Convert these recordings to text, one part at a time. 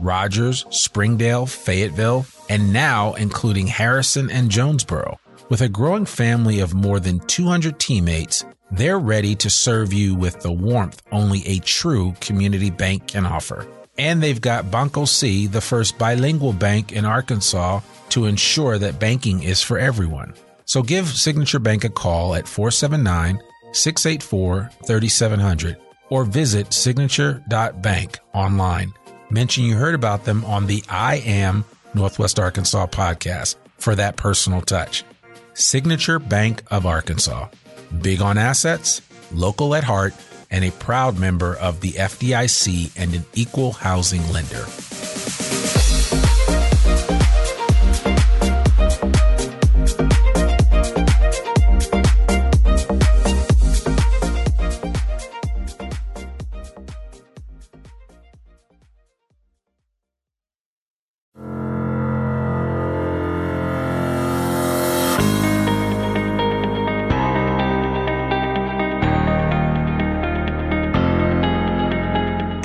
Rogers, Springdale, Fayetteville, and now including Harrison and Jonesboro. With a growing family of more than 200 teammates, they're ready to serve you with the warmth only a true community bank can offer. And they've got Banco C, the first bilingual bank in Arkansas, to ensure that banking is for everyone. So give Signature Bank a call at 479 684 3700 or visit signature.bank online. Mention you heard about them on the I Am Northwest Arkansas podcast for that personal touch. Signature Bank of Arkansas. Big on assets, local at heart, and a proud member of the FDIC and an equal housing lender.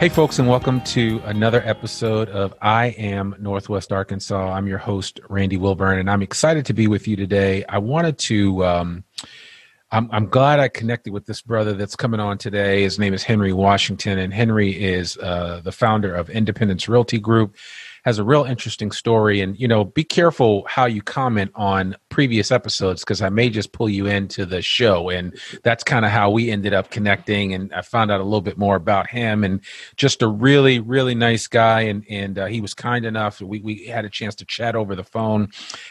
Hey, folks, and welcome to another episode of I Am Northwest Arkansas. I'm your host, Randy Wilburn, and I'm excited to be with you today. I wanted to, um, I'm, I'm glad I connected with this brother that's coming on today. His name is Henry Washington, and Henry is uh, the founder of Independence Realty Group has a real interesting story. And, you know, be careful how you comment on previous episodes because I may just pull you into the show. And that's kind of how we ended up connecting. And I found out a little bit more about him and just a really, really nice guy. And, and uh, he was kind enough. We, we had a chance to chat over the phone.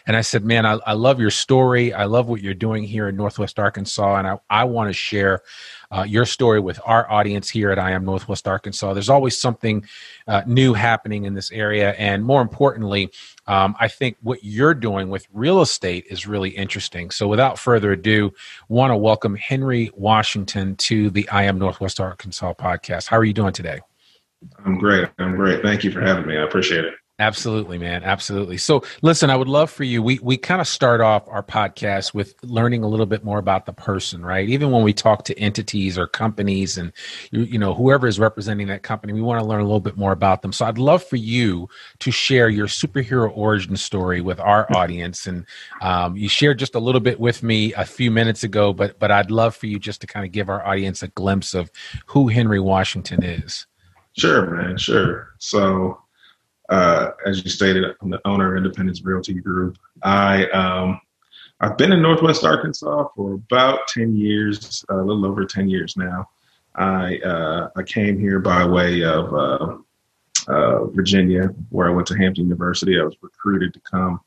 And I said, man, I, I love your story. I love what you're doing here in Northwest Arkansas. And I, I want to share uh, your story with our audience here at I Am Northwest Arkansas. There's always something uh, new happening in this area. And more importantly, um, I think what you're doing with real estate is really interesting. So without further ado, want to welcome Henry Washington to the I Am Northwest Arkansas podcast. How are you doing today? I'm great. I'm great. Thank you for having me. I appreciate it. Absolutely, man. Absolutely. So, listen, I would love for you. We we kind of start off our podcast with learning a little bit more about the person, right? Even when we talk to entities or companies, and you, you know whoever is representing that company, we want to learn a little bit more about them. So, I'd love for you to share your superhero origin story with our audience. And um, you shared just a little bit with me a few minutes ago, but but I'd love for you just to kind of give our audience a glimpse of who Henry Washington is. Sure, man. Sure. So uh, as you stated, I'm the owner of Independence Realty Group. I um, I've been in Northwest Arkansas for about ten years, a little over ten years now. I uh, I came here by way of uh, uh, Virginia, where I went to Hampton University. I was recruited to come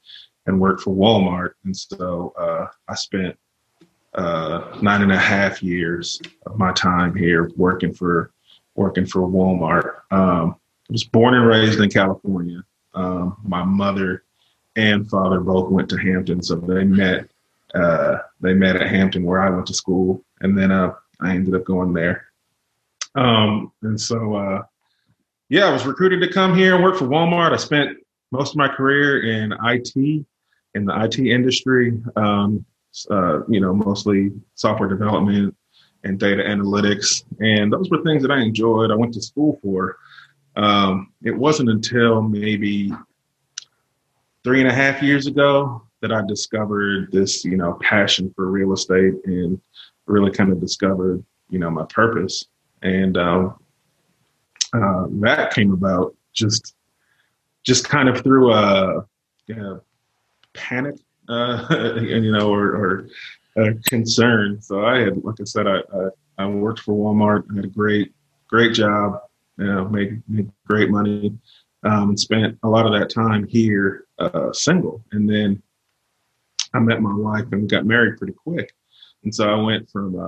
and work for Walmart, and so uh, I spent uh, nine and a half years of my time here working for working for Walmart. Um, was born and raised in California. Um, my mother and father both went to Hampton, so they met. Uh, they met at Hampton where I went to school, and then uh, I ended up going there. Um, and so, uh, yeah, I was recruited to come here and work for Walmart. I spent most of my career in IT, in the IT industry. Um, uh, you know, mostly software development and data analytics, and those were things that I enjoyed. I went to school for. Um, it wasn't until maybe three and a half years ago that I discovered this, you know, passion for real estate and really kind of discovered, you know, my purpose. And um, uh, that came about just, just kind of through a know, panic, uh, you know, or, or concern. So I had, like I said, I, I, I worked for Walmart. I had a great, great job you know, made, made great money, um, and spent a lot of that time here uh, single. And then I met my wife and got married pretty quick. And so I went from,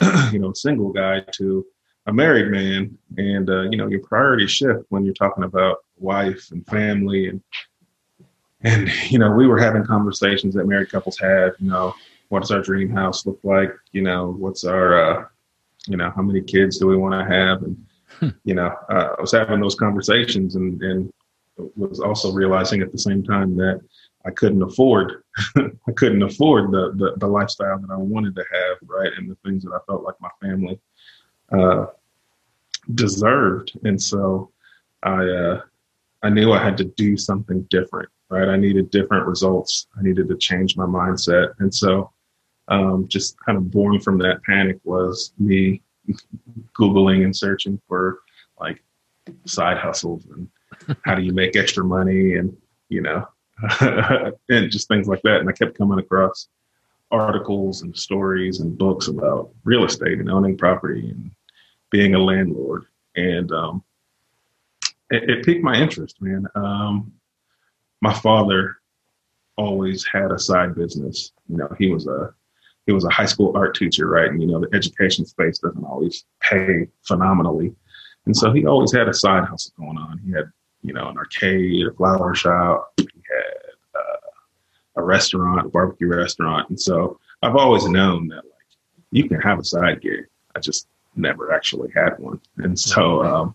uh, you know, single guy to a married man. And, uh, you know, your priorities shift when you're talking about wife and family. And, and, you know, we were having conversations that married couples have, you know, what does our dream house look like? You know, what's our, uh, you know, how many kids do we want to have? And, you know, uh, I was having those conversations and, and was also realizing at the same time that I couldn't afford, I couldn't afford the, the, the lifestyle that I wanted to have, right, and the things that I felt like my family uh, deserved, and so I uh, I knew I had to do something different, right? I needed different results. I needed to change my mindset, and so um, just kind of born from that panic was me googling and searching for like side hustles and how do you make extra money and you know and just things like that. And i kept coming across articles and stories and books about real estate and owning property and being a landlord. And um, it, it, piqued my interest man. Um, my father always had a side business. You know he was a he was a high school art teacher, right? And you know, the education space doesn't always pay phenomenally. And so he always had a side hustle going on. He had, you know, an arcade, a flower shop, he had uh, a restaurant, a barbecue restaurant. And so I've always known that like you can have a side gig. I just never actually had one. And so um,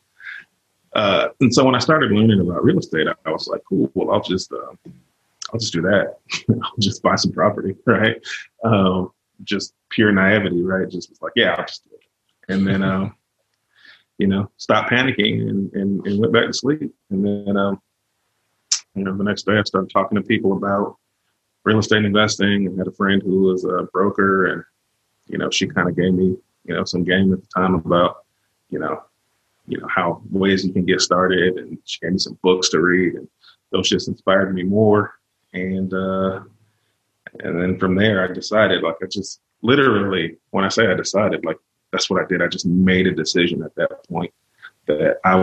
uh, and so when I started learning about real estate, I, I was like, cool, well, I'll just uh, I'll just do that. I'll just buy some property, right? Um, just pure naivety, right? Just was like, yeah, I'll just do it. And then, um, you know, stopped panicking and, and, and, went back to sleep. And then, um, you know, the next day I started talking to people about real estate investing and had a friend who was a broker and, you know, she kind of gave me, you know, some game at the time about, you know, you know, how ways you can get started and she gave me some books to read and those just inspired me more. And, uh, and then from there, I decided, like, I just literally, when I say I decided, like, that's what I did. I just made a decision at that point that I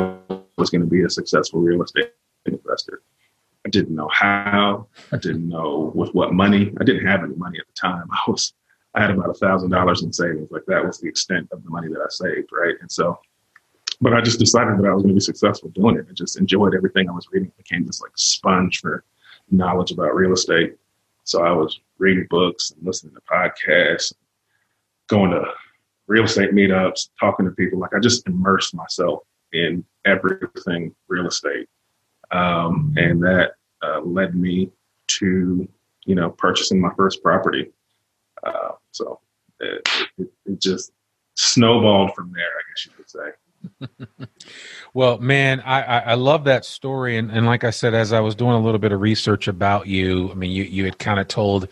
was going to be a successful real estate investor. I didn't know how. I didn't know with what money. I didn't have any money at the time. I was, I had about a thousand dollars in savings. Like that was the extent of the money that I saved, right? And so, but I just decided that I was going to be successful doing it. I just enjoyed everything I was reading. Became this like sponge for knowledge about real estate. So I was reading books and listening to podcasts, going to real estate meetups, talking to people. Like I just immersed myself in everything real estate. Um, and that uh, led me to, you know, purchasing my first property. Uh, so it, it, it just snowballed from there, I guess you could say. Well, man, I, I love that story, and, and like I said, as I was doing a little bit of research about you, I mean, you you had kind of told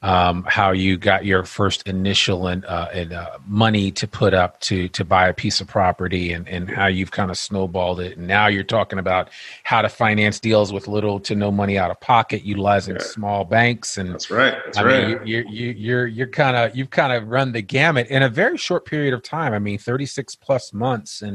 um, how you got your first initial and, uh, and uh, money to put up to to buy a piece of property, and and how you've kind of snowballed it, and now you're talking about how to finance deals with little to no money out of pocket, utilizing small banks, and that's right. That's I right. mean, you, you you're you're kind of you've kind of run the gamut in a very short period of time. I mean, 36 plus months, and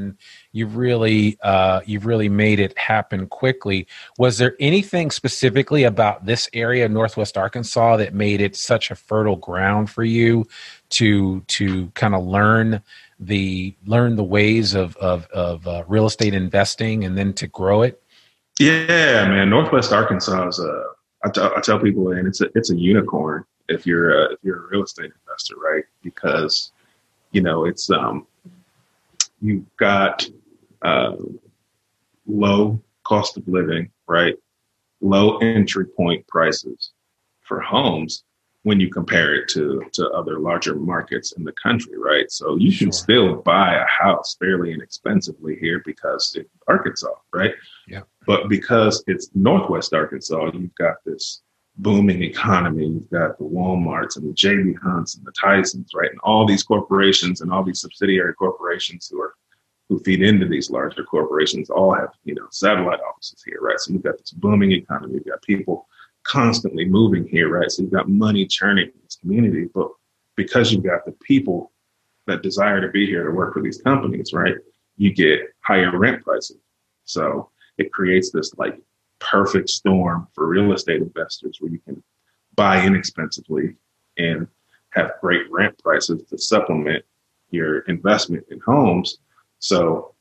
you've really uh, you've really made it happen quickly. Was there anything specifically about this area, Northwest Arkansas, that made it such a fertile ground for you to to kind of learn the learn the ways of of, of uh, real estate investing and then to grow it? Yeah, man. Northwest Arkansas is a. I, t- I tell people, and it's a it's a unicorn if you're a, if you're a real estate investor, right? Because you know it's um you've got uh, low cost of living, right? Low entry point prices for homes when you compare it to to other larger markets in the country, right? So you sure. can still buy a house fairly inexpensively here because it's Arkansas, right? Yeah. But because it's Northwest Arkansas, you've got this booming economy. You've got the WalMarts and the JB Hunts and the Tysons, right? And all these corporations and all these subsidiary corporations who are who feed into these larger corporations all have, you know, satellite offices here, right? So you've got this booming economy. You've got people constantly moving here, right? So you've got money churning in this community, but because you've got the people that desire to be here to work for these companies, right? You get higher rent prices. So it creates this like perfect storm for real estate investors where you can buy inexpensively and have great rent prices to supplement your investment in homes. So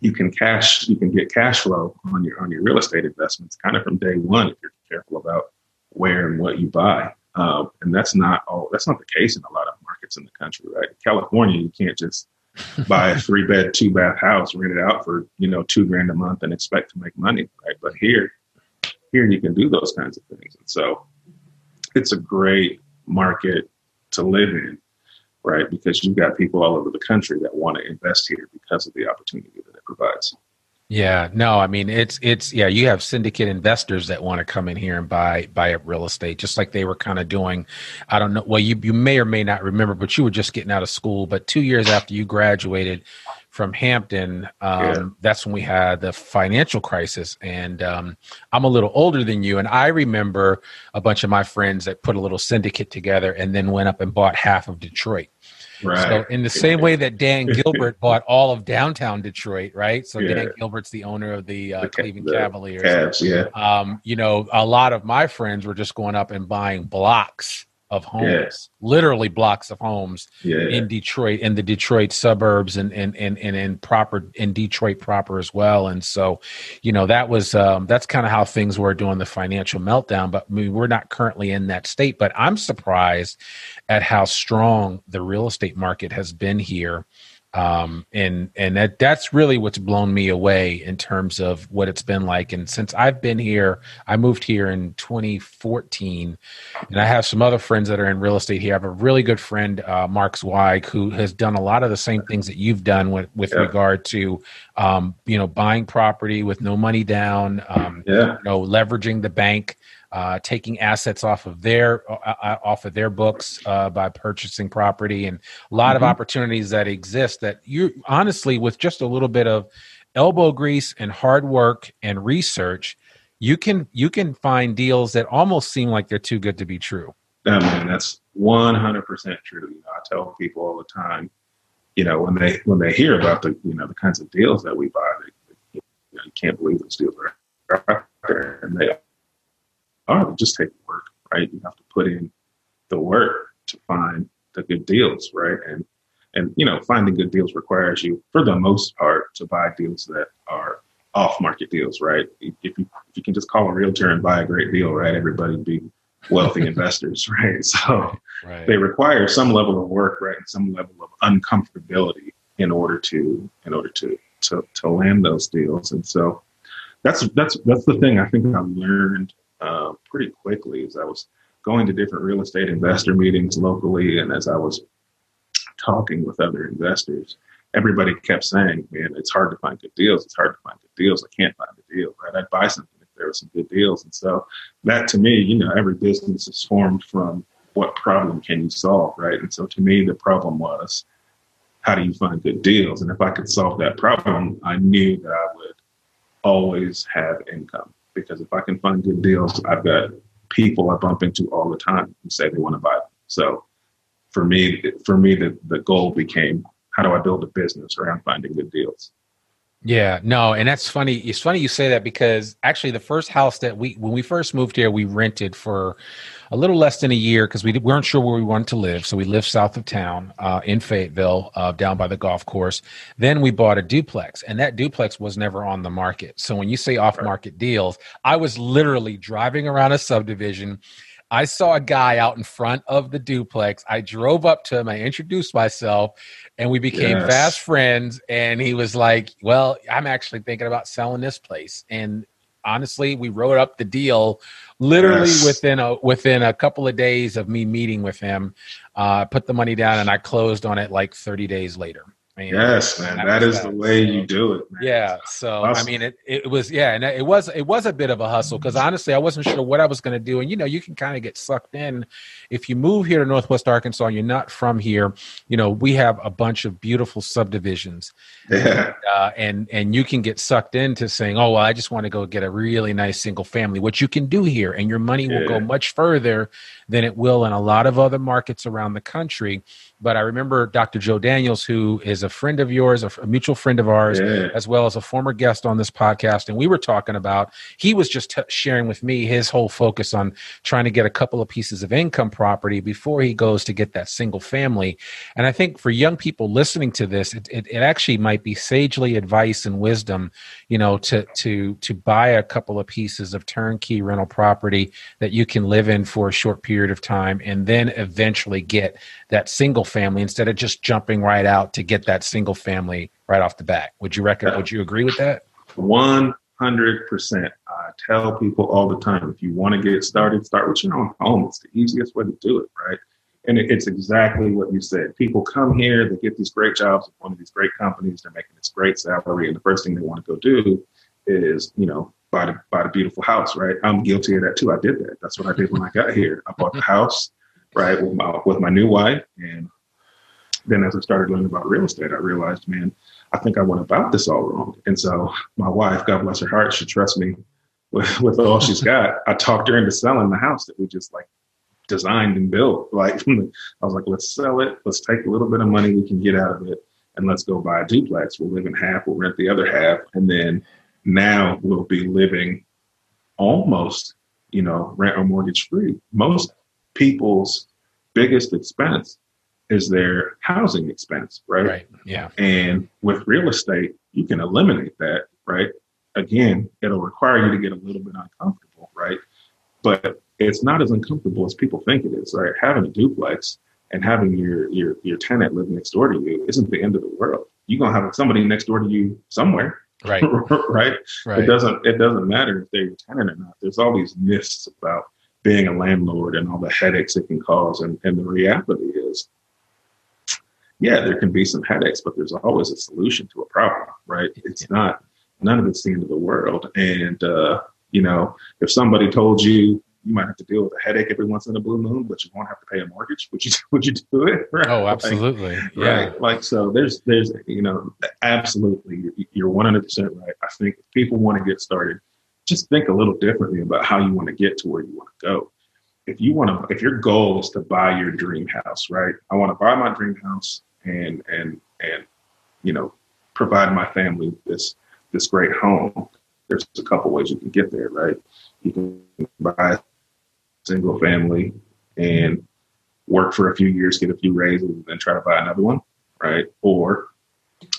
you can cash, you can get cash flow on your on your real estate investments kind of from day one if you're careful about where and what you buy. Um, and that's not all. That's not the case in a lot of markets in the country, right? In California, you can't just buy a three bed, two bath house, rent it out for you know two grand a month, and expect to make money, right? But here, here you can do those kinds of things, and so it's a great market to live in, right? Because you've got people all over the country that want to invest here because of the opportunity that it provides. Yeah, no, I mean it's it's yeah, you have syndicate investors that want to come in here and buy buy up real estate, just like they were kind of doing. I don't know. Well, you you may or may not remember, but you were just getting out of school. But two years after you graduated from Hampton, um, yeah. that's when we had the financial crisis. And um, I'm a little older than you, and I remember a bunch of my friends that put a little syndicate together and then went up and bought half of Detroit. Right. So in the same way that Dan Gilbert bought all of downtown Detroit, right? So yeah. Dan Gilbert's the owner of the, uh, the Cleveland the Cavaliers. Cavs, yeah. Um, you know, a lot of my friends were just going up and buying blocks of homes, literally blocks of homes yeah. in Detroit, in the Detroit suburbs, and and and and in proper in Detroit proper as well. And so, you know, that was um, that's kind of how things were during the financial meltdown. But I mean, we're not currently in that state. But I'm surprised at how strong the real estate market has been here um, and and that that's really what's blown me away in terms of what it's been like. And since I've been here, I moved here in 2014, and I have some other friends that are in real estate here. I have a really good friend, uh, Mark Zweig, who has done a lot of the same things that you've done with with yeah. regard to um, you know buying property with no money down, um, yeah. you know leveraging the bank uh, taking assets off of their uh, off of their books uh, by purchasing property, and a lot mm-hmm. of opportunities that exist. That you honestly, with just a little bit of elbow grease and hard work and research, you can you can find deals that almost seem like they're too good to be true. Yeah, man, that's one hundred percent true. You know, I tell people all the time, you know, when they when they hear about the you know the kinds of deals that we buy, they, you, know, you can't believe those deals are out there, and they oh, just take work, right? You have to put in the work to find the good deals, right? And and you know, finding good deals requires you, for the most part, to buy deals that are off market deals, right? If you if you can just call a realtor and buy a great deal, right? Everybody would be wealthy investors, right? So right. they require some level of work, right, and some level of uncomfortability in order to in order to to to land those deals. And so that's that's that's the thing I think I've learned uh, pretty quickly as I was going to different real estate investor meetings locally, and as I was talking with other investors, everybody kept saying, "Man, it's hard to find good deals. It's hard to find good deals. I can't find a deal. Right? I'd buy something if there were some good deals." And so that, to me, you know, every business is formed from what problem can you solve, right? And so to me, the problem was, how do you find good deals? And if I could solve that problem, I knew that I would always have income because if I can find good deals, I've got people I bump into all the time who say they want to buy them. So for me, for me, the, the goal became how do I build a business around finding good deals? Yeah, no, and that's funny. It's funny you say that because actually, the first house that we when we first moved here, we rented for a little less than a year because we weren't sure where we wanted to live. So we lived south of town uh, in Fayetteville, uh, down by the golf course. Then we bought a duplex, and that duplex was never on the market. So when you say off market deals, I was literally driving around a subdivision I saw a guy out in front of the duplex. I drove up to him. I introduced myself, and we became yes. fast friends. And he was like, "Well, I'm actually thinking about selling this place." And honestly, we wrote up the deal literally yes. within a within a couple of days of me meeting with him. Uh, put the money down, and I closed on it like 30 days later. Yes, man, that, that is the way so, you do it. Man. Yeah, so I mean, it it was yeah, and it was it was a bit of a hustle because honestly, I wasn't sure what I was going to do, and you know, you can kind of get sucked in if you move here to Northwest Arkansas. and You're not from here, you know. We have a bunch of beautiful subdivisions, yeah, and, uh, and and you can get sucked into saying, oh well, I just want to go get a really nice single family, which you can do here, and your money yeah. will go much further than it will in a lot of other markets around the country but I remember Dr. Joe Daniels, who is a friend of yours, a, mutual friend of ours, yeah. as well as a former guest on this podcast. And we were talking about, he was just t- sharing with me his whole focus on trying to get a couple of pieces of income property before he goes to get that single family. And I think for young people listening to this, it, it, it actually might be sagely advice and wisdom, you know, to, to, to buy a couple of pieces of turnkey rental property that you can live in for a short period of time and then eventually get that single family instead of just jumping right out to get that single family right off the bat. Would you reckon? Would you agree with that? One hundred percent. I tell people all the time: if you want to get started, start with your own home. It's the easiest way to do it, right? And it's exactly what you said. People come here, they get these great jobs at one of these great companies, they're making this great salary, and the first thing they want to go do is, you know, buy the buy the beautiful house, right? I'm guilty of that too. I did that. That's what I did when I got here. I bought the house right, with my with my new wife. And then as I started learning about real estate, I realized, man, I think I went about this all wrong. And so my wife, God bless her heart, she trusts me with, with all she's got. I talked her into selling the house that we just like designed and built. Like I was like, let's sell it. Let's take a little bit of money we can get out of it and let's go buy a duplex. We'll live in half, we'll rent the other half. And then now we'll be living almost, you know, rent or mortgage free. Most people's biggest expense is their housing expense, right? Right. Yeah. And with real estate, you can eliminate that, right? Again, it'll require you to get a little bit uncomfortable, right? But it's not as uncomfortable as people think it is, right? Having a duplex and having your your your tenant live next door to you isn't the end of the world. You're gonna have somebody next door to you somewhere. Right. right. Right. It doesn't it doesn't matter if they're your tenant or not. There's all these myths about being a landlord and all the headaches it can cause. And, and the reality is, yeah, there can be some headaches, but there's always a solution to a problem, right? It's not, none of it's the end of the world. And, uh, you know, if somebody told you you might have to deal with a headache every once in a blue moon, but you won't have to pay a mortgage. Would you would you do it? Right? Oh, absolutely. Like, yeah. Right. Like so, there's there's you know, absolutely, you're 100 percent right. I think if people want to get started, just think a little differently about how you want to get to where you want to go. If you want to, if your goal is to buy your dream house, right? I want to buy my dream house and and and you know provide my family this this great home. There's a couple ways you can get there, right? You can buy single family and work for a few years, get a few raises, and then try to buy another one, right? Or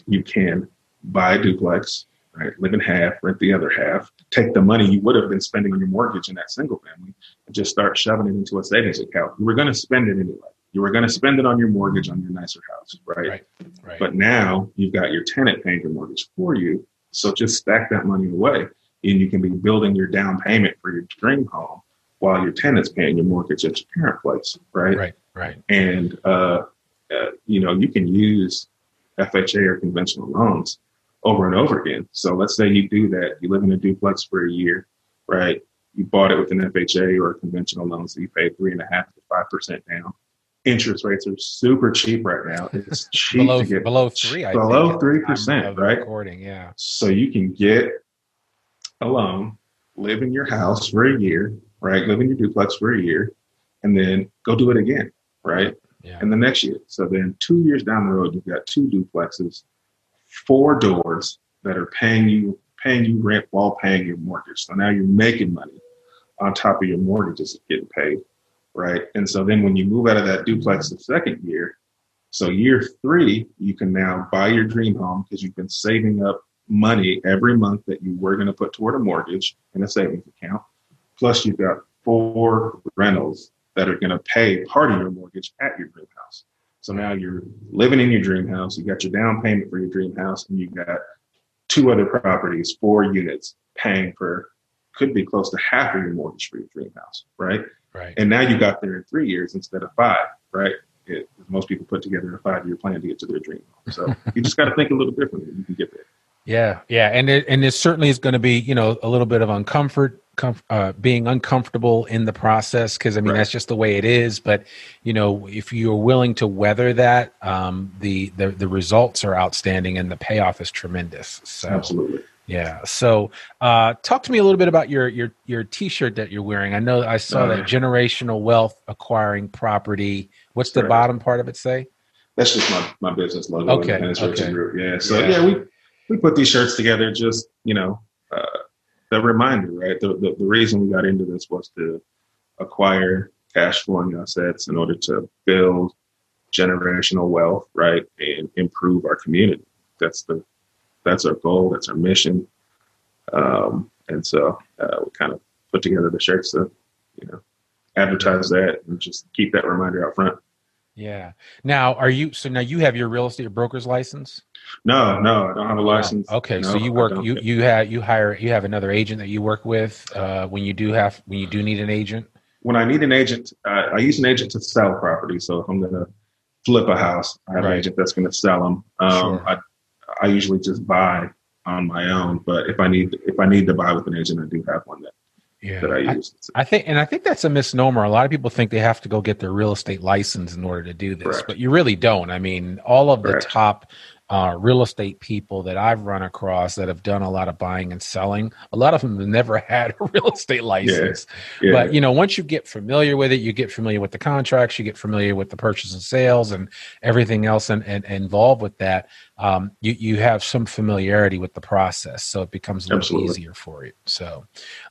you can buy a duplex right? Live in half, rent the other half, take the money you would have been spending on your mortgage in that single family and just start shoving it into a savings account. You were going to spend it anyway. You were going to spend it on your mortgage on your nicer house, right? Right, right? But now you've got your tenant paying your mortgage for you. So just stack that money away and you can be building your down payment for your dream home while your tenant's paying your mortgage at your parent place, right? Right, right. And, uh, uh, you know, you can use FHA or conventional loans over and over again. So let's say you do that. You live in a duplex for a year, right? You bought it with an FHA or a conventional loan, so you pay three and a half to five percent down. Interest rates are super cheap right now. It's cheap below, to get below three, I below three percent, right? Recording, yeah. So you can get a loan, live in your house for a year, right? Live in your duplex for a year, and then go do it again, right? Yeah. And the next year. So then two years down the road, you've got two duplexes four doors that are paying you paying you rent while paying your mortgage. So now you're making money on top of your mortgages getting paid, right? And so then when you move out of that duplex the second year, so year three, you can now buy your dream home because you've been saving up money every month that you were going to put toward a mortgage in a savings account. Plus, you've got four rentals that are going to pay part of your mortgage at your dream house. So now you're living in your dream house. You got your down payment for your dream house, and you got two other properties, four units, paying for could be close to half of your mortgage for your dream house, right? Right. And now you got there in three years instead of five, right? It, most people put together a five-year plan to get to their dream home. So you just got to think a little differently. You can get there. Yeah, yeah, and it, and it certainly is going to be you know a little bit of uncomfort, comf- uh, being uncomfortable in the process because I mean Right. that's just the way it is. But you know if you're willing to weather that, um, the the the results are outstanding and the payoff is tremendous. So Absolutely. yeah. So uh, talk to me a little bit about your your your T-shirt that you're wearing. I know I saw Uh, that generational wealth acquiring property. What's the Correct. bottom part of it say? That's just my, my business logo. Okay, okay. Group. Yeah. So Yeah. yeah. we we put these shirts together just you know uh, the reminder, right? The, the the reason we got into this was to acquire cash flowing assets in order to build generational wealth, right, and improve our community. That's the that's our goal. That's our mission. Um, and so uh, we kind of put together the shirts to you know advertise that and just keep that reminder out front. Yeah. Now, are you so now you have your real estate broker's license? No, no, I don't have a license. Okay, so you work you you have you hire you have another agent that you work with uh, when you do have when you do need an agent. when I need an agent, uh, I use an agent to sell property. So if I'm going to flip a house, I have Right. an agent that's going to sell them. Um, Sure. I, I usually just buy on my own, but if I need if I need to buy with an agent, I do have one that, Yeah. that I use. I think, and I think that's a misnomer. A lot of people think they have to go get their real estate license in order to do this, Correct. but you really don't. I mean, all of the top uh, real estate people that I've run across that have done a lot of buying and selling, a lot of them have never had a real estate license. Yeah, But you know, once you get familiar with it, you get familiar with the contracts, you get familiar with the purchase and sales, and everything else and, and, involved with that. Um, you you have some familiarity with the process, so it becomes a little Absolutely. easier for you. So,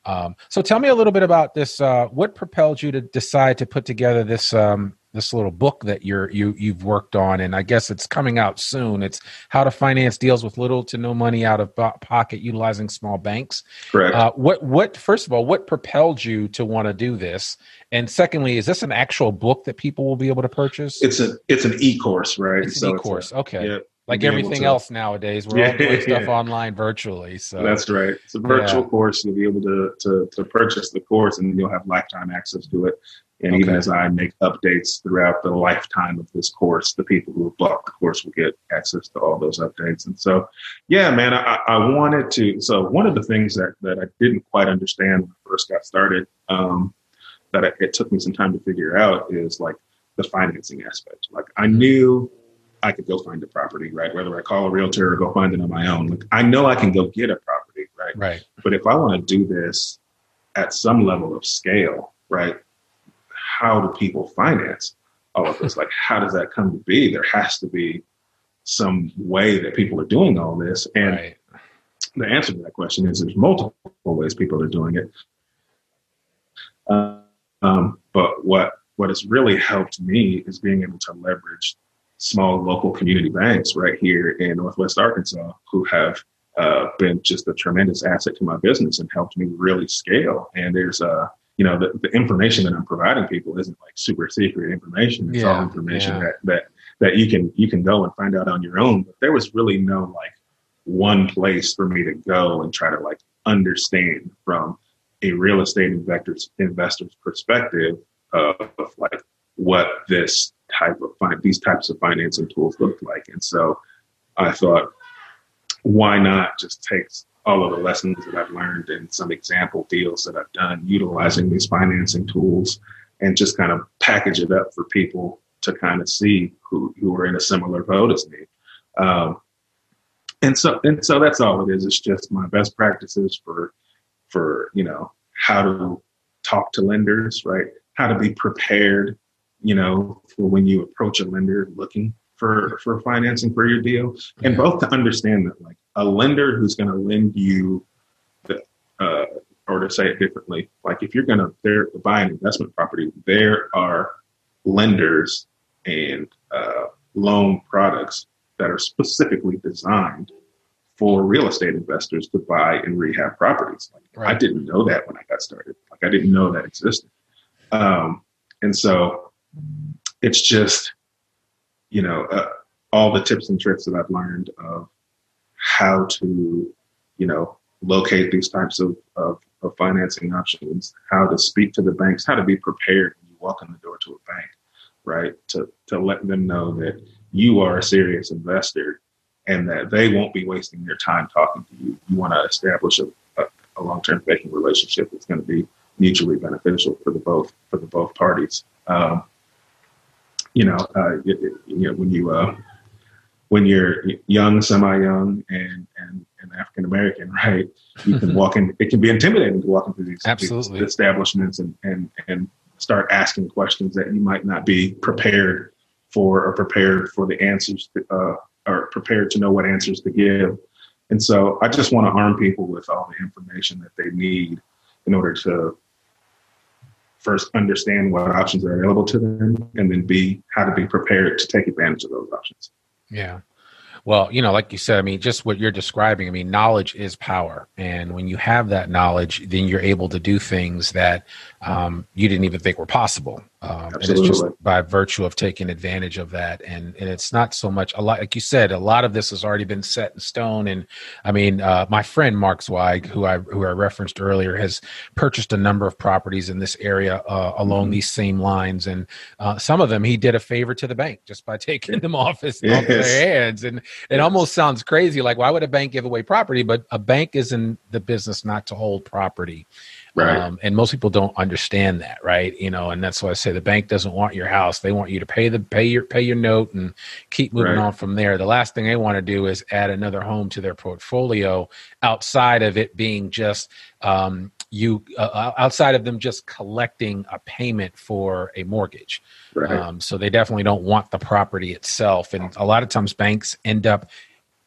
um, so tell me a little bit about this. Uh, what propelled you to decide to put together this um, this little book that you're you you've worked on, and I guess it's coming out soon. It's how to finance deals with little to no money out of pocket utilizing small banks. correct. Uh, what what first of all, what propelled you to want to do this? And secondly, is this an actual book that people will be able to purchase? it's a it's an e course, right? It's So an e-course. a- okay. yeah, like everything else nowadays, we're all doing stuff yeah. online virtually. So That's right. It's a virtual Yeah. course. You'll be able to, to to purchase the course, and you'll have lifetime access to it. And even as I make updates throughout the lifetime of this course, the people who have bought the course will get access to all those updates. And so, yeah, man, I, I wanted to. So one of the things that that I didn't quite understand when I first got started, um, that it, it took me some time to figure out, is like the financing aspect. Like I knew I could go find a property, right? Whether I call a realtor or go find it on my own. Like I know I can go get a property, right? right. But if I want to do this at some level of scale, right? How do people finance all of this? like, how does that come to be? There has to be some way that people are doing all this. And right. the answer to that question is there's multiple ways people are doing it. Uh, um, but what what has really helped me is being able to leverage small local community banks right here in Northwest Arkansas who have uh, been just a tremendous asset to my business and helped me really scale. And there's uh, you know, the, the information that I'm providing people isn't like super secret information. It's all information yeah. that that that you can you can go and find out on your own. But there was really no like one place for me to go and try to like understand from a real estate investor's investor's perspective of, of like what this type of fin- these types of financing tools look like. And so I thought, why not just take all of the lessons that I've learned and some example deals that I've done utilizing these financing tools and just kind of package it up for people to kind of see who, who are in a similar boat as me. Um, and so and so that's all it is. It's just my best practices for for you know how to talk to lenders, right? How to be prepared, you know, for when you approach a lender looking for for financing for your deal, and both to understand that like a lender who's going to lend you the, uh, or to say it differently, like if you're going to buy an investment property, there are lenders and uh, loan products that are specifically designed for real estate investors to buy and rehab properties. Like, right. I didn't know that when I got started. Like I didn't know that existed. Um, and so it's just, you know, uh, all the tips and tricks that I've learned of how to, you know, locate these types of, of, of financing options, how to speak to the banks, how to be prepared when you walk in the door to a bank, right? To, to let them know that you are a serious investor and that they won't be wasting their time talking to you. You want to establish a, a, a long-term banking relationship that's going to be mutually beneficial for the both for the both parties. Um, you know, uh, it, you know when you uh, when you're young, semi-young, and and, and African American, right? You can walk in. It can be intimidating to walk into these, Absolutely. these establishments and and and start asking questions that you might not be prepared for or prepared for the answers to, uh, or prepared to know what answers to give. And so I just want to arm people with all the information that they need in order to first understand what options are available to them and then b how to be prepared to take advantage of those options yeah well, you know, like you said, I mean, just what you're describing, I mean, knowledge is power. And when you have that knowledge, then you're able to do things that um, you didn't even think were possible. Um, and it's just by virtue of taking advantage of that. And, and it's not so much a lot, like you said, a lot of this has already been set in stone. And I mean, uh, my friend Mark Zweig, who I, who I referenced earlier, has purchased a number of properties in this area uh, along mm-hmm. these same lines. And uh, some of them he did a favor to the bank just by taking them off, his, yes. off their hands. And it yes. almost sounds crazy. Like, why would a bank give away property? But a bank is in the business not to hold property. Right. Um, and most people don't understand that, right? You know, and that's why I say the bank doesn't want your house. They want you to pay the pay your pay your note and keep moving right. on from there. The last thing they want to do is add another home to their portfolio outside of it being just um, you uh, uh outside of them just collecting a payment for a mortgage. Right. Um, so they definitely don't want the property itself. And a lot of times banks end up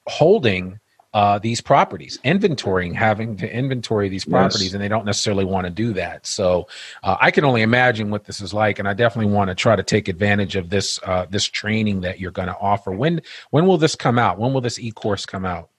holding uh, these properties, inventorying, having to inventory these properties, yes. and they don't necessarily want to do that. So uh, I can only imagine what this is like, and I definitely want to try to take advantage of this uh, this training that you're going to offer. When when will this come out? When will this e course come out?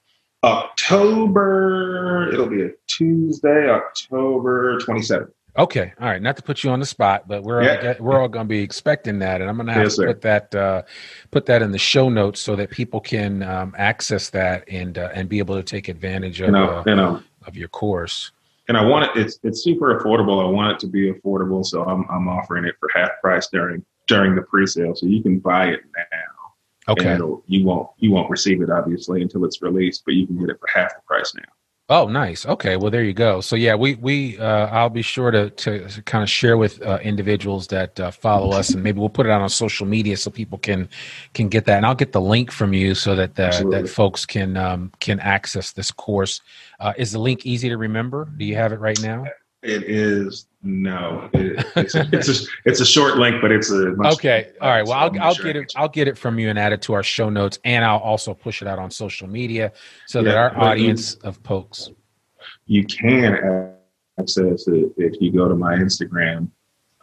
October. It'll be a Tuesday, October twenty seventh. Okay, all right. Not to put you on the spot, but we're yeah. all, we're all going to be expecting that, and I'm going to have yes, to sir. put that uh, put that in the show notes so that people can um, access that and uh, and be able to take advantage of you know, uh, you know, of your course. And I want it. It's it's super affordable. I want it to be affordable, so I'm I'm offering it for half price during during the pre-sale, so you can buy it now. Okay. you won't you won't receive it obviously until it's released, but you can get it for half the price now. Oh, nice. Okay, well there you go. So yeah, we we uh, I'll be sure to to, kind of share with uh, individuals that uh, follow us, and maybe we'll put it out on social media so people can can get that. And I'll get the link from you so that uh, that folks can um, can access this course. Uh, is the link easy to remember? Do you have it right now? It is no. It, it's, a, it's, a, it's a short link, but it's a okay. All right. Well, I'll, I'll get it. I'll get it from you and add it to our show notes, and I'll also push it out on social media so yeah, that our audience you, of pokes. You can access it if you go to my Instagram.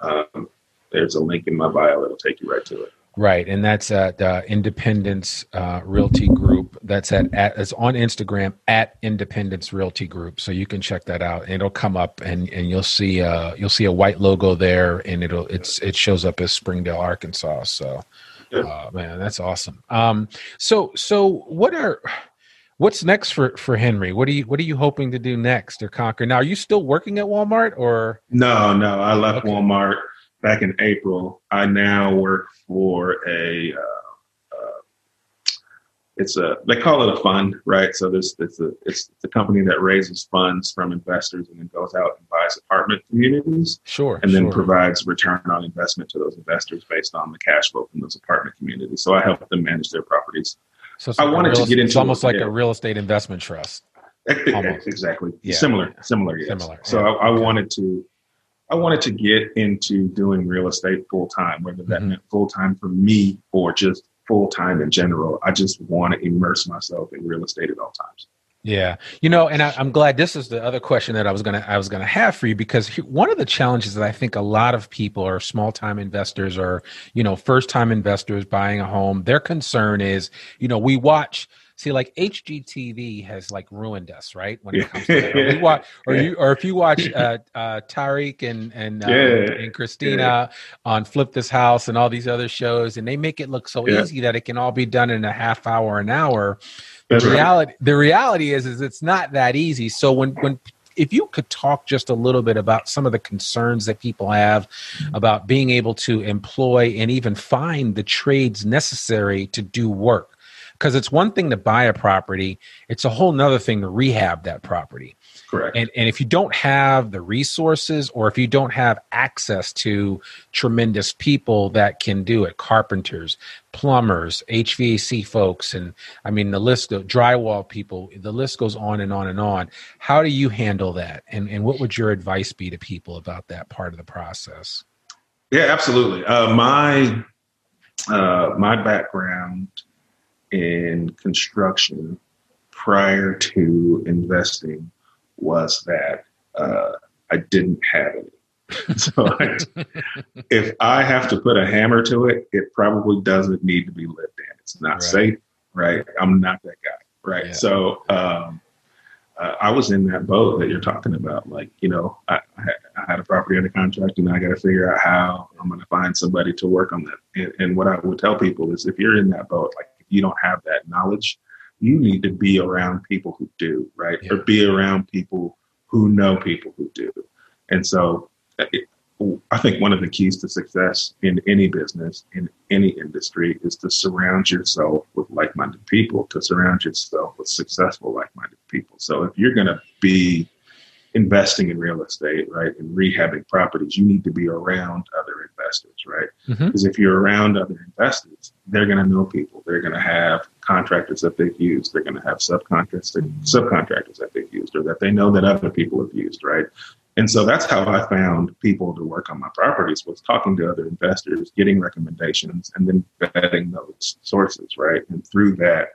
Um, there's a link in my bio. It'll take you right to it. Right, and that's at uh, Independence uh, Realty Group. That's at, at it's on Instagram at Independence Realty Group. So you can check that out. It'll come up, and, and you'll see uh, you'll see a white logo there, and it'll it's it shows up as Springdale, Arkansas. So, uh, man, that's awesome. Um, so so what are what's next for for Henry? What are you what are you hoping to do next or conquer? Now, are you still working at Walmart or? No, no, I left okay. Walmart back in April. I now work for a. Uh, uh, it's a they call it a fund, right? So this it's a it's the company that raises funds from investors and then goes out and buys apartment communities. Sure. And then sure. provides return on investment to those investors based on the cash flow from those apartment communities. So I help them manage their properties. So I wanted to get into it's almost like a real estate investment trust. Almost. Exactly. Yeah. Similar. Similar. Yes. Similar. So yeah. I, I okay. wanted to I wanted to get into doing real estate full time, whether that mm-hmm. meant full time for me or just full time in general. I just want to immerse myself in real estate at all times. Yeah, you know, and I, am glad this is the other question that I was gonna I was gonna have for you because one of the challenges that I think a lot of people or small time investors or you know first time investors buying a home, their concern is you know we watch see like HGTV has like ruined us, right? When it comes to that. Or, watch, or you or if you watch uh, uh, Tarek and and uh, yeah. and Christina yeah. on Flip This House and all these other shows, and they make it look so easy that it can all be done in a half hour, an hour the reality right. the reality is is it's not that easy. So when when if you could talk just a little bit about some of the concerns that people have about being able to employ and even find the trades necessary to do work because it's one thing to buy a property it's a whole nother thing to rehab that property Correct. And, and if you don't have the resources or if you don't have access to tremendous people that can do it, carpenters, plumbers, HVAC folks, and I mean, the list of drywall people, the list goes on and on and on. How do you handle that? And, and what would your advice be to people about that part of the process? Yeah, absolutely. Uh, my, uh, my background in construction prior to investing was that uh, I didn't have any. so I, if I have to put a hammer to it, it probably doesn't need to be lived in. It's not right. safe, right? I'm not that guy, right? Yeah. So um, uh, I was in that boat that you're talking about. Like, you know, I, I had a property under contract, and I got to figure out how I'm going to find somebody to work on that. And, and what I would tell people is, if you're in that boat, like you don't have that knowledge, you need to be around people who do, right? Yeah. Or be around people who know people who do. And so uh, it, I think one of the keys to success in any business, in any industry, is to surround yourself with like minded people, to surround yourself with successful, like minded people. So if you're going to be investing in real estate, right, and rehabbing properties, you need to be around other investors, right? Mm-hmm. Because if you're around other investors, they're going to know people. They're going to have contractors that they've used. They're going to have subcontractors, subcontractors that they've used, or that they know that other people have used, right? And so that's how I found people to work on my properties was talking to other investors, getting recommendations, and then vetting those sources, right? And through that,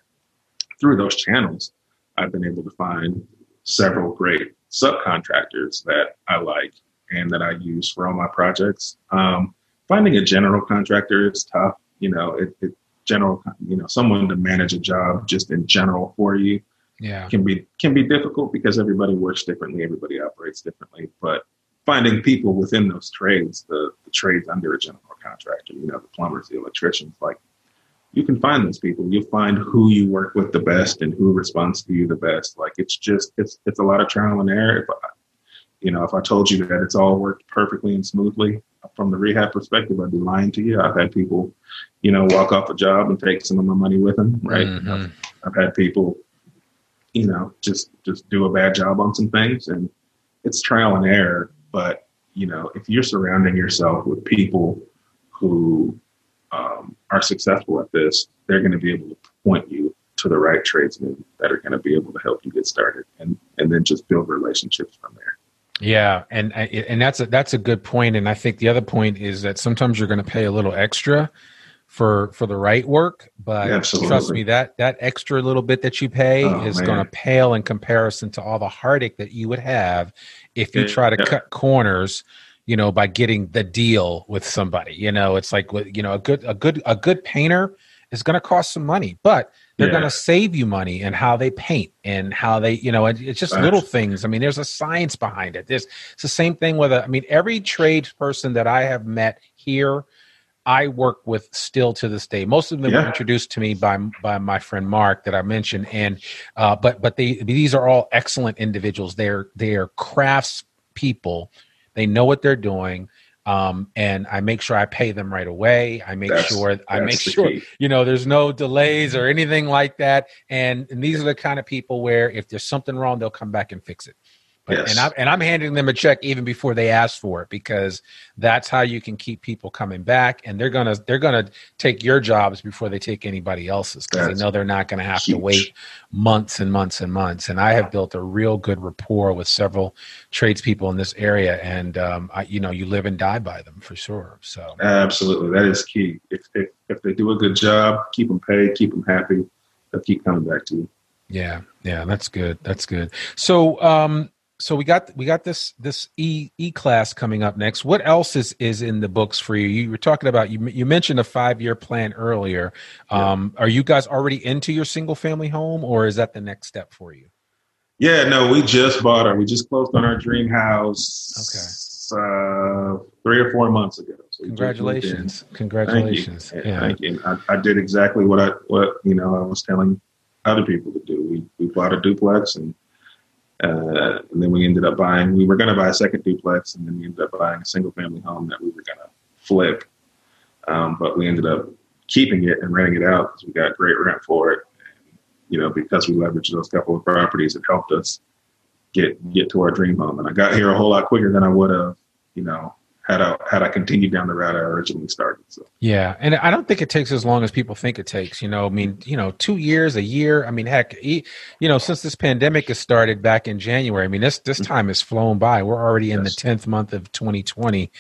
through those channels, I've been able to find several great subcontractors that I like and that I use for all my projects. Um, finding a general contractor is tough. You know, it, it, general, you know, someone to manage a job just in general for you, yeah, can be can be difficult because everybody works differently, everybody operates differently. But finding people within those trades, the, the trades under a general contractor, you know, the plumbers, the electricians, like you can find those people. You'll find who you work with the best and who responds to you the best. Like it's just it's it's a lot of trial and error. You know, if I told you that it's all worked perfectly and smoothly from the rehab perspective, I'd be lying to you. I've had people, you know, walk off a job and take some of my money with them. Right. Mm-hmm. I've, I've had people, you know, just just do a bad job on some things, and it's trial and error. But you know, if you're surrounding yourself with people who um, are successful at this, they're going to be able to point you to the right tradesmen that are going to be able to help you get started, and and then just build relationships from there. Yeah, and and that's a that's a good point. And I think the other point is that sometimes you're going to pay a little extra for for the right work, but trust me, that that extra little bit that you pay oh, is going to pale in comparison to all the heartache that you would have if you try to yeah. cut corners you know, by getting the deal with somebody. You know, it's like you know, a good a good a good painter is going to cost some money, but they're yeah. going to save you money and how they paint and how they, you know, it's just little things. I mean, there's a science behind it. There's it's the same thing with a, I mean, every tradesperson that I have met here, I work with still to this day. Most of them yeah. were introduced to me by by my friend Mark that I mentioned, and uh, but but they these are all excellent individuals. They're they are crafts people they know what they're doing. Um, and I make sure I pay them right away. I make that's, sure I make sure key. you know there's no delays or anything like that. And, and these are the kind of people where if there's something wrong, they'll come back and fix it. Yes. And I'm and I'm handing them a check even before they ask for it because that's how you can keep people coming back and they're gonna they're gonna take your jobs before they take anybody else's because they know they're not gonna have huge. to wait months and months and months. And I have built a real good rapport with several tradespeople in this area, and um, I, you know you live and die by them for sure. So absolutely, that is key. If if if they do a good job, keep them paid, keep them happy, they'll keep coming back to you. Yeah, yeah, that's good. That's good. So, um, so we got we got this this e e class coming up next. What else is is in the books for you? You were talking about you you mentioned a five year plan earlier. Um, yeah. Are you guys already into your single family home, or is that the next step for you? Yeah, no, we just bought our we just closed on our dream house. Okay. Uh, three or four months ago. So Congratulations! Congratulations! Thank you. Yeah. Thank you. I, I did exactly what I what you know I was telling other people to do. We we bought a duplex and uh, and then we ended up buying, we were going to buy a second duplex, and then we ended up buying a single family home that we were going to flip. Um, but we ended up keeping it and renting it out because we got great rent for it. And, you know, because we leveraged those couple of properties, it helped us get get to our dream home. And I got here a whole lot quicker than I would have, you know, had I had I continued down the route I originally started. So yeah, and I don't think it takes as long as people think it takes. You know, I mean, you know, two years, a year. I mean, heck, you know, since this pandemic has started back in January, I mean, this this mm-hmm. time has flown by. We're already in yes. the tenth month of 2020,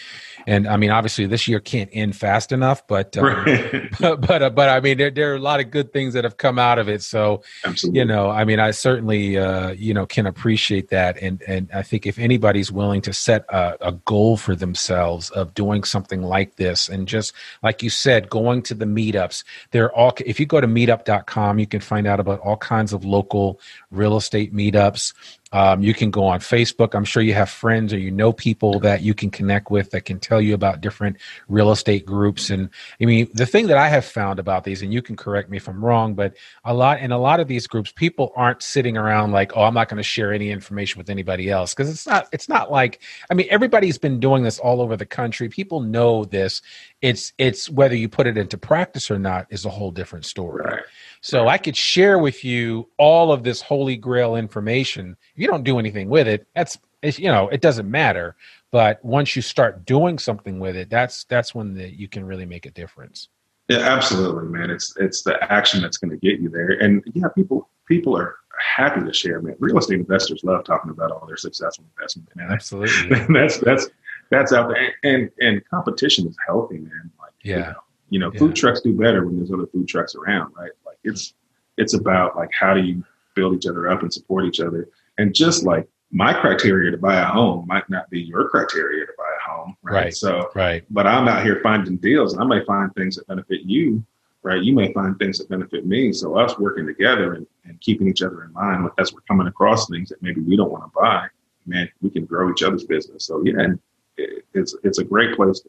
and I mean, obviously, this year can't end fast enough, but um, right. but but, uh, but I mean, there, there are a lot of good things that have come out of it. So Absolutely. you know, I mean, I certainly uh, you know can appreciate that, and and I think if anybody's willing to set a, a goal for themselves of doing something like this, and just like you said, going to the meetups, they're all. If you go to meetup.com, you can find out about all kinds of local real estate meetups. Um, you can go on Facebook. I'm sure you have friends or you know people that you can connect with that can tell you about different real estate groups. And I mean, the thing that I have found about these, and you can correct me if I'm wrong, but a lot in a lot of these groups, people aren't sitting around like, oh, I'm not going to share any information with anybody else because it's not. It's not like I mean, everybody's been doing this all over the country. People know this. It's it's whether you put it into practice or not is a whole different story. Right. So right. I could share with you all of this holy grail information. If you don't do anything with it, that's you know it doesn't matter. But once you start doing something with it, that's that's when the, you can really make a difference. Yeah, absolutely, man. It's it's the action that's going to get you there. And yeah, people people are happy to share. Man, real estate investors love talking about all their successful investments. Man, absolutely. that's that's that's out there. And and competition is healthy, man. Like yeah. You know, you know, food trucks do better when there's other food trucks around, right? It's it's about like how do you build each other up and support each other. And just like my criteria to buy a home might not be your criteria to buy a home, right? right so, right. But I'm out here finding deals, and I may find things that benefit you, right? You may find things that benefit me. So us working together and, and keeping each other in mind as we're coming across things that maybe we don't want to buy, man, we can grow each other's business. So yeah, and it, it's it's a great place to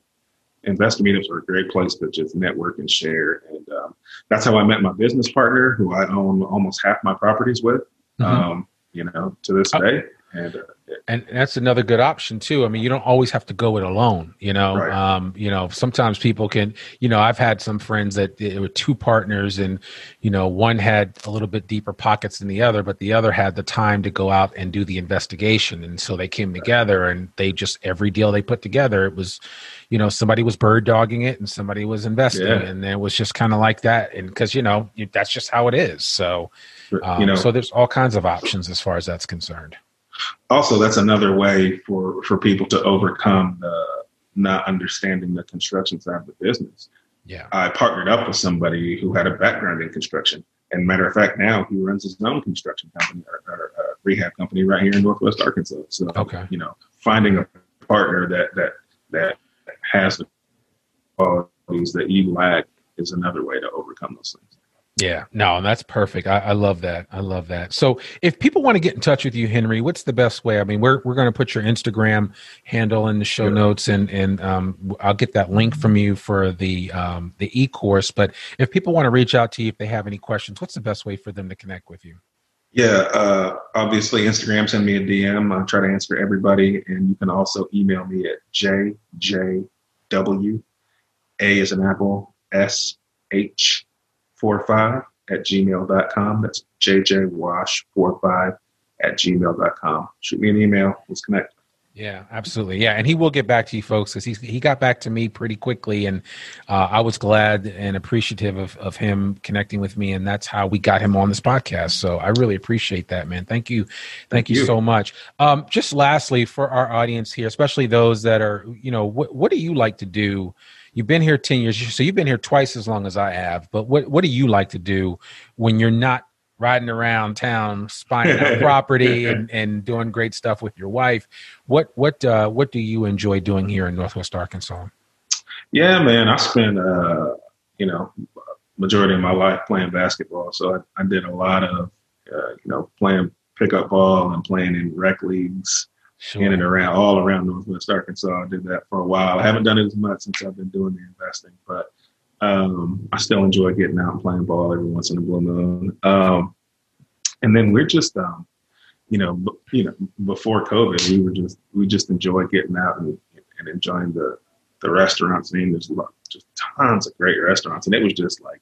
investor meetups are a great place to just network and share. And um, that's how I met my business partner, who I own almost half my properties with. Mm-hmm. Um, you know, to this uh, day. And uh, and that's another good option too. I mean, you don't always have to go it alone. You know, right. um, you know, sometimes people can. You know, I've had some friends that there were two partners, and you know, one had a little bit deeper pockets than the other, but the other had the time to go out and do the investigation, and so they came together, and they just every deal they put together, it was, you know, somebody was bird dogging it, and somebody was investing, yeah. and it was just kind of like that, and because you know, that's just how it is. So, um, you know, so there's all kinds of options as far as that's concerned also that's another way for for people to overcome the not understanding the construction side of the business. Yeah, I partnered up with somebody who had a background in construction, and matter of fact, now he runs his own construction company or, or uh, rehab company right here in Northwest Arkansas. So, okay, you know, finding a partner that that that has the qualities that you lack is another way to overcome those things. Yeah, no, and that's perfect. I, I, love that. I love that. So, if people want to get in touch with you, Henry, what's the best way? I mean, we're we're going to put your Instagram handle in the show yeah. notes, and and um, I'll get that link from you for the um, the e course. But if people want to reach out to you if they have any questions, what's the best way for them to connect with you? Yeah, uh, obviously Instagram. Send me a DM. I try to answer everybody, and you can also email me at jjw a is an apple s h 45 at gmail.com. That's jjwash45 at gmail.com. Shoot me an email. Let's connect. Yeah, absolutely. Yeah, and he will get back to you folks because he he got back to me pretty quickly, and uh, I was glad and appreciative of of him connecting with me, and that's how we got him on this podcast. So I really appreciate that, man. Thank you, thank, thank you, you, so much. Um, just lastly, for our audience here, especially those that are, you know, what what do you like to do? You've been here 10 years so you've been here twice as long as i have but what, what do you like to do when you're not riding around town, spying out property, and, and doing great stuff with your wife. What what uh, what do you enjoy doing here in Northwest Arkansas? Yeah, man, I spent uh, you know majority of my life playing basketball, so I, I did a lot of uh, you know playing pickup ball and playing in rec leagues sure. in and around all around Northwest Arkansas. I did that for a while. I haven't done it as much since I've been doing the investing, but um, I still enjoy getting out and playing ball every once in a blue moon. Um, and then we're just, um, you know, b- you know, before COVID, we were just we just enjoyed getting out and, and enjoying the the restaurant scene. There's just tons of great restaurants, and it was just like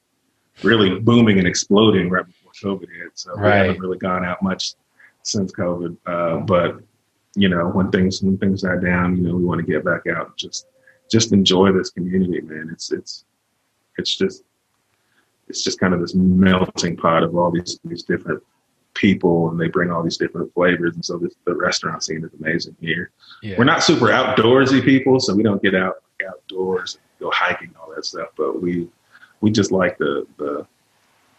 really booming and exploding right before COVID hit. So right. we haven't really gone out much since COVID. Uh, but you know, when things when things die down, you know, we want to get back out and just just enjoy this community, man. It's it's it's just it's just kind of this melting pot of all these these different people and they bring all these different flavors and so this, the restaurant scene is amazing here yeah. we're not super outdoorsy people so we don't get out outdoors and go hiking all that stuff but we we just like the the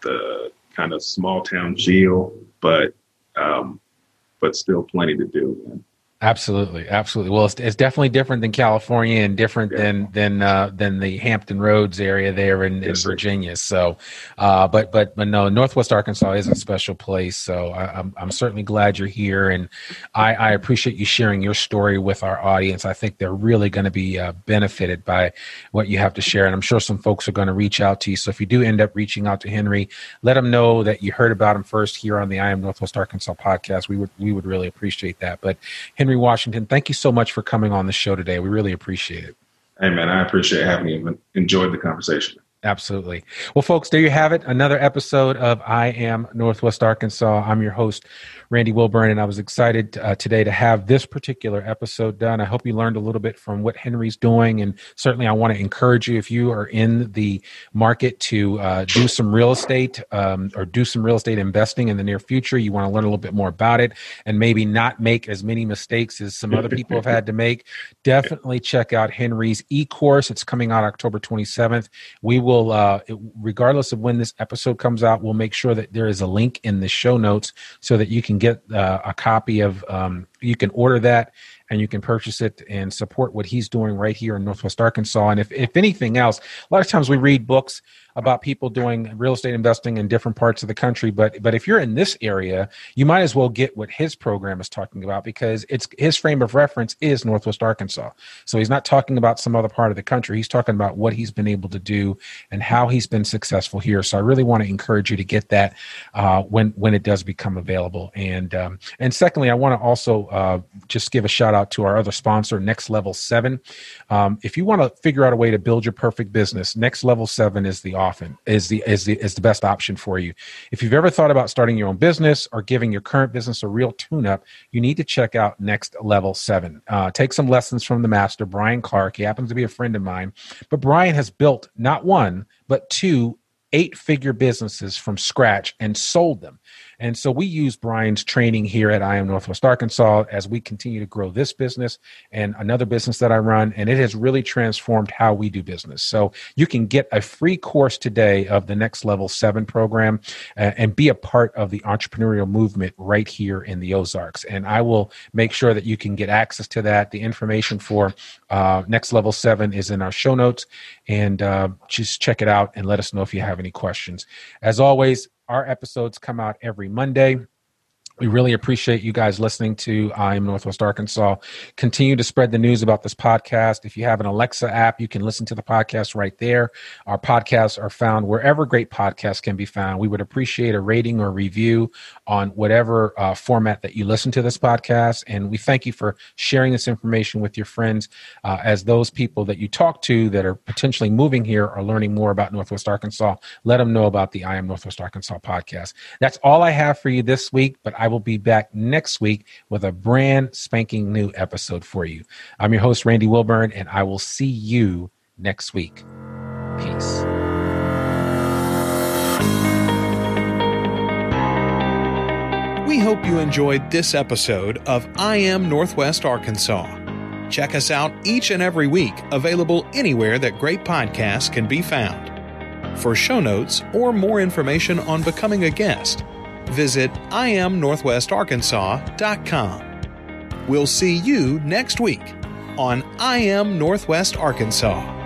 the kind of small town feel but um but still plenty to do. Absolutely, absolutely. Well, it's, it's, definitely different than California and different yeah. than than uh, than the Hampton Roads area there in, yes, in Virginia. So, uh, but but but no, Northwest Arkansas is a special place. So I, am I'm, I'm certainly glad you're here, and I, I appreciate you sharing your story with our audience. I think they're really going to be uh, benefited by what you have to share, and I'm sure some folks are going to reach out to you. So if you do end up reaching out to Henry, let him know that you heard about him first here on the I Am Northwest Arkansas podcast. We would we would really appreciate that. But Henry Henry Washington, thank you so much for coming on the show today. We really appreciate it. Hey, man, I appreciate having you. Enjoyed the conversation. Absolutely. Well, folks, there you have it. Another episode of I Am Northwest Arkansas. I'm your host, Randy Wilburn, and I was excited uh, today to have this particular episode done. I hope you learned a little bit from what Henry's doing, and certainly I want to encourage you if you are in the market to uh, do some real estate um, or do some real estate investing in the near future. You want to learn a little bit more about it and maybe not make as many mistakes as some other people have had to make. Definitely check out Henry's e course. It's coming out October 27th. We will, uh, regardless of when this episode comes out, we'll make sure that there is a link in the show notes so that you can get uh, a copy of, um, you can order that and you can purchase it and support what he's doing right here in Northwest Arkansas. And if, if anything else, a lot of times we read books about people doing real estate investing in different parts of the country. But but if you're in this area, you might as well get what his program is talking about because it's his frame of reference is Northwest Arkansas. So he's not talking about some other part of the country. He's talking about what he's been able to do and how he's been successful here. So I really want to encourage you to get that uh, when when it does become available. And um, and secondly, I want to also uh, just give a shout out to our other sponsor, Next Level Seven. Um, if you want to figure out a way to build your perfect business, Next Level Seven is the often is the is the is the best option for you. If you've ever thought about starting your own business or giving your current business a real tune-up, you need to check out Next Level Seven. Uh, take some lessons from the master, Brian Clark. He happens to be a friend of mine, but Brian has built not one but two eight-figure businesses from scratch and sold them. And so we use Brian's training here at I Am Northwest Arkansas as we continue to grow this business and another business that I run. And it has really transformed how we do business. So you can get a free course today of the Next Level 7 program uh, and be a part of the entrepreneurial movement right here in the Ozarks. And I will make sure that you can get access to that. The information for uh, Next Level 7 is in our show notes. And uh, just check it out and let us know if you have any questions. As always, our episodes come out every Monday. We really appreciate you guys listening to I am Northwest Arkansas. Continue to spread the news about this podcast. If you have an Alexa app, you can listen to the podcast right there. Our podcasts are found wherever great podcasts can be found. We would appreciate a rating or review on whatever uh, format that you listen to this podcast. And we thank you for sharing this information with your friends uh, as those people that you talk to that are potentially moving here are learning more about Northwest Arkansas. Let them know about the I am Northwest Arkansas podcast. That's all I have for you this week, but I will be back next week with a brand spanking new episode for you. I'm your host, Randy Wilburn, and I will see you next week. Peace. We hope you enjoyed this episode of I Am Northwest Arkansas. Check us out each and every week, available anywhere that great podcasts can be found. For show notes or more information on becoming a guest, visit iamnorthwestarkansas.com. We'll see you next week on I Am Northwest Arkansas.